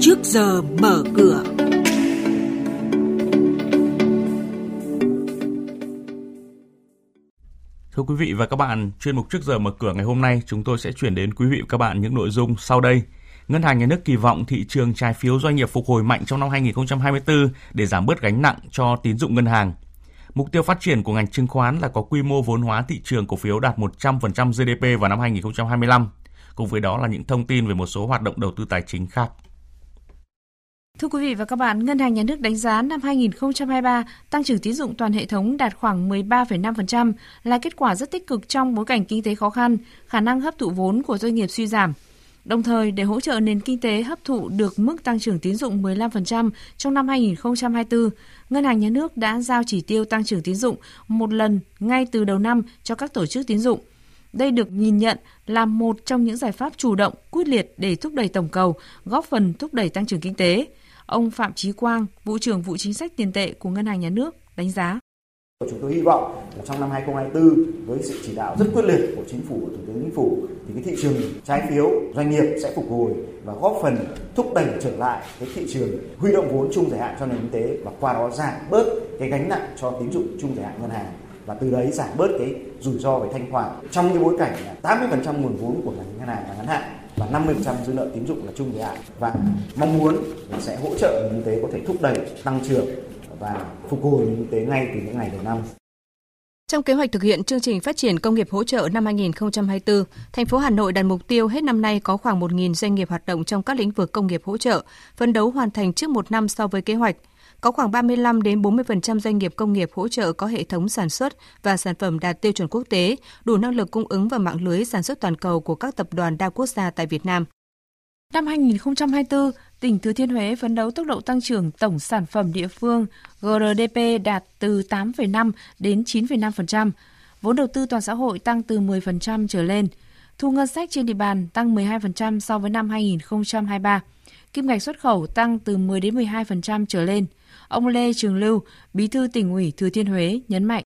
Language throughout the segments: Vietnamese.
trước giờ mở cửa. Thưa quý vị và các bạn, chuyên mục trước giờ mở cửa ngày hôm nay chúng tôi sẽ chuyển đến quý vị và các bạn những nội dung sau đây. Ngân hàng Nhà nước kỳ vọng thị trường trái phiếu doanh nghiệp phục hồi mạnh trong năm 2024 để giảm bớt gánh nặng cho tín dụng ngân hàng. Mục tiêu phát triển của ngành chứng khoán là có quy mô vốn hóa thị trường cổ phiếu đạt 100% GDP vào năm 2025. Cùng với đó là những thông tin về một số hoạt động đầu tư tài chính khác. Thưa quý vị và các bạn, Ngân hàng Nhà nước đánh giá năm 2023 tăng trưởng tín dụng toàn hệ thống đạt khoảng 13,5% là kết quả rất tích cực trong bối cảnh kinh tế khó khăn, khả năng hấp thụ vốn của doanh nghiệp suy giảm. Đồng thời, để hỗ trợ nền kinh tế hấp thụ được mức tăng trưởng tín dụng 15% trong năm 2024, Ngân hàng Nhà nước đã giao chỉ tiêu tăng trưởng tín dụng một lần ngay từ đầu năm cho các tổ chức tín dụng. Đây được nhìn nhận là một trong những giải pháp chủ động, quyết liệt để thúc đẩy tổng cầu, góp phần thúc đẩy tăng trưởng kinh tế. Ông Phạm Chí Quang, vụ trưởng vụ chính sách tiền tệ của Ngân hàng Nhà nước đánh giá. Chúng tôi hy vọng trong năm 2024 với sự chỉ đạo rất quyết liệt của chính phủ thủ tướng chính phủ thì cái thị trường trái phiếu doanh nghiệp sẽ phục hồi và góp phần thúc đẩy trở lại cái thị trường huy động vốn chung giải hạn cho nền kinh tế và qua đó giảm bớt cái gánh nặng cho tín dụng chung giải hạn ngân hàng và từ đấy giảm bớt cái rủi ro về thanh khoản trong cái bối cảnh là 80% nguồn vốn của ngành ngân hàng là ngắn hạn và 50% dư nợ tín dụng là chung với hạn và mong muốn là sẽ hỗ trợ nền kinh tế có thể thúc đẩy tăng trưởng và phục hồi nền kinh tế ngay từ những ngày đầu năm. Trong kế hoạch thực hiện chương trình phát triển công nghiệp hỗ trợ năm 2024, thành phố Hà Nội đặt mục tiêu hết năm nay có khoảng 1.000 doanh nghiệp hoạt động trong các lĩnh vực công nghiệp hỗ trợ, phấn đấu hoàn thành trước một năm so với kế hoạch. Có khoảng 35 đến 40% doanh nghiệp công nghiệp hỗ trợ có hệ thống sản xuất và sản phẩm đạt tiêu chuẩn quốc tế, đủ năng lực cung ứng vào mạng lưới sản xuất toàn cầu của các tập đoàn đa quốc gia tại Việt Nam. Năm 2024, tỉnh Thừa Thiên Huế phấn đấu tốc độ tăng trưởng tổng sản phẩm địa phương GRDP đạt từ 8,5 đến 9,5%, vốn đầu tư toàn xã hội tăng từ 10% trở lên, thu ngân sách trên địa bàn tăng 12% so với năm 2023, kim ngạch xuất khẩu tăng từ 10 đến 12% trở lên. Ông Lê Trường Lưu, Bí thư tỉnh ủy Thừa Thiên Huế nhấn mạnh.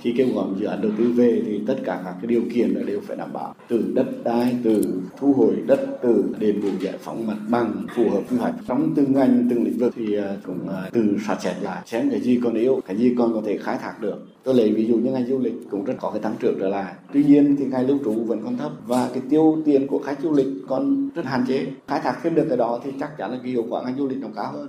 Khi kêu gọi dự án đầu tư về thì tất cả các cái điều kiện là đều phải đảm bảo. Từ đất đai từ thu hồi đất từ đền bù giải phóng mặt bằng phù hợp quy hoạch. Trong từng ngành từng lĩnh vực thì à, cũng à, từ soát xét lại xem cái gì còn yếu cái gì còn có thể khai thác được. Tôi lấy ví dụ như ngành du lịch cũng rất có cái tăng trưởng trở lại. Tuy nhiên thì ngành lưu trú vẫn còn thấp và cái tiêu tiền của khách du lịch còn rất hạn chế. Khai thác thêm được cái đó thì chắc chắn là cái hiệu quả ngành du lịch nó cao hơn.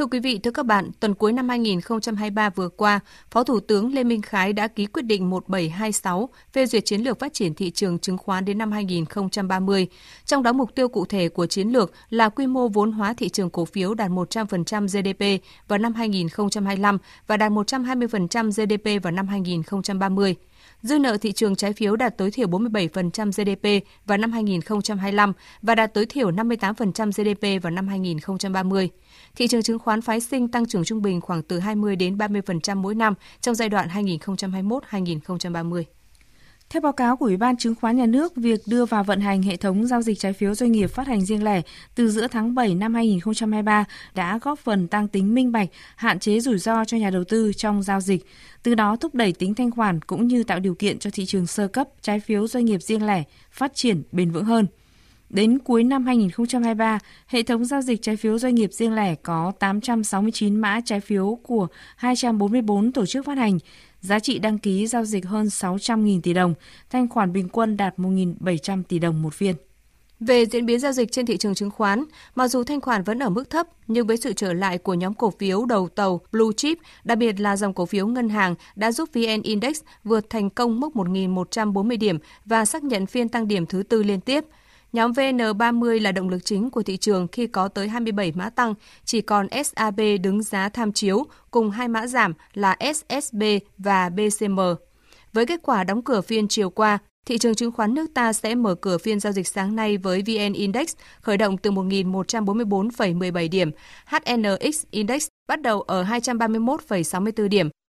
Thưa quý vị, thưa các bạn, tuần cuối năm 2023 vừa qua, Phó Thủ tướng Lê Minh Khái đã ký quyết định 1726 phê duyệt chiến lược phát triển thị trường chứng khoán đến năm 2030. Trong đó mục tiêu cụ thể của chiến lược là quy mô vốn hóa thị trường cổ phiếu đạt 100% GDP vào năm 2025 và đạt 120% GDP vào năm 2030 dư nợ thị trường trái phiếu đạt tối thiểu 47% GDP vào năm 2025 và đạt tối thiểu 58% GDP vào năm 2030. Thị trường chứng khoán phái sinh tăng trưởng trung bình khoảng từ 20 đến 30% mỗi năm trong giai đoạn 2021-2030. Theo báo cáo của Ủy ban Chứng khoán Nhà nước, việc đưa vào vận hành hệ thống giao dịch trái phiếu doanh nghiệp phát hành riêng lẻ từ giữa tháng 7 năm 2023 đã góp phần tăng tính minh bạch, hạn chế rủi ro cho nhà đầu tư trong giao dịch, từ đó thúc đẩy tính thanh khoản cũng như tạo điều kiện cho thị trường sơ cấp trái phiếu doanh nghiệp riêng lẻ phát triển bền vững hơn. Đến cuối năm 2023, hệ thống giao dịch trái phiếu doanh nghiệp riêng lẻ có 869 mã trái phiếu của 244 tổ chức phát hành, giá trị đăng ký giao dịch hơn 600.000 tỷ đồng, thanh khoản bình quân đạt 1.700 tỷ đồng một phiên. Về diễn biến giao dịch trên thị trường chứng khoán, mặc dù thanh khoản vẫn ở mức thấp, nhưng với sự trở lại của nhóm cổ phiếu đầu tàu Blue Chip, đặc biệt là dòng cổ phiếu ngân hàng đã giúp VN Index vượt thành công mức 1.140 điểm và xác nhận phiên tăng điểm thứ tư liên tiếp – Nhóm VN30 là động lực chính của thị trường khi có tới 27 mã tăng, chỉ còn SAB đứng giá tham chiếu cùng hai mã giảm là SSB và BCM. Với kết quả đóng cửa phiên chiều qua, thị trường chứng khoán nước ta sẽ mở cửa phiên giao dịch sáng nay với VN Index khởi động từ 1.144,17 điểm, HNX Index bắt đầu ở 231,64 điểm,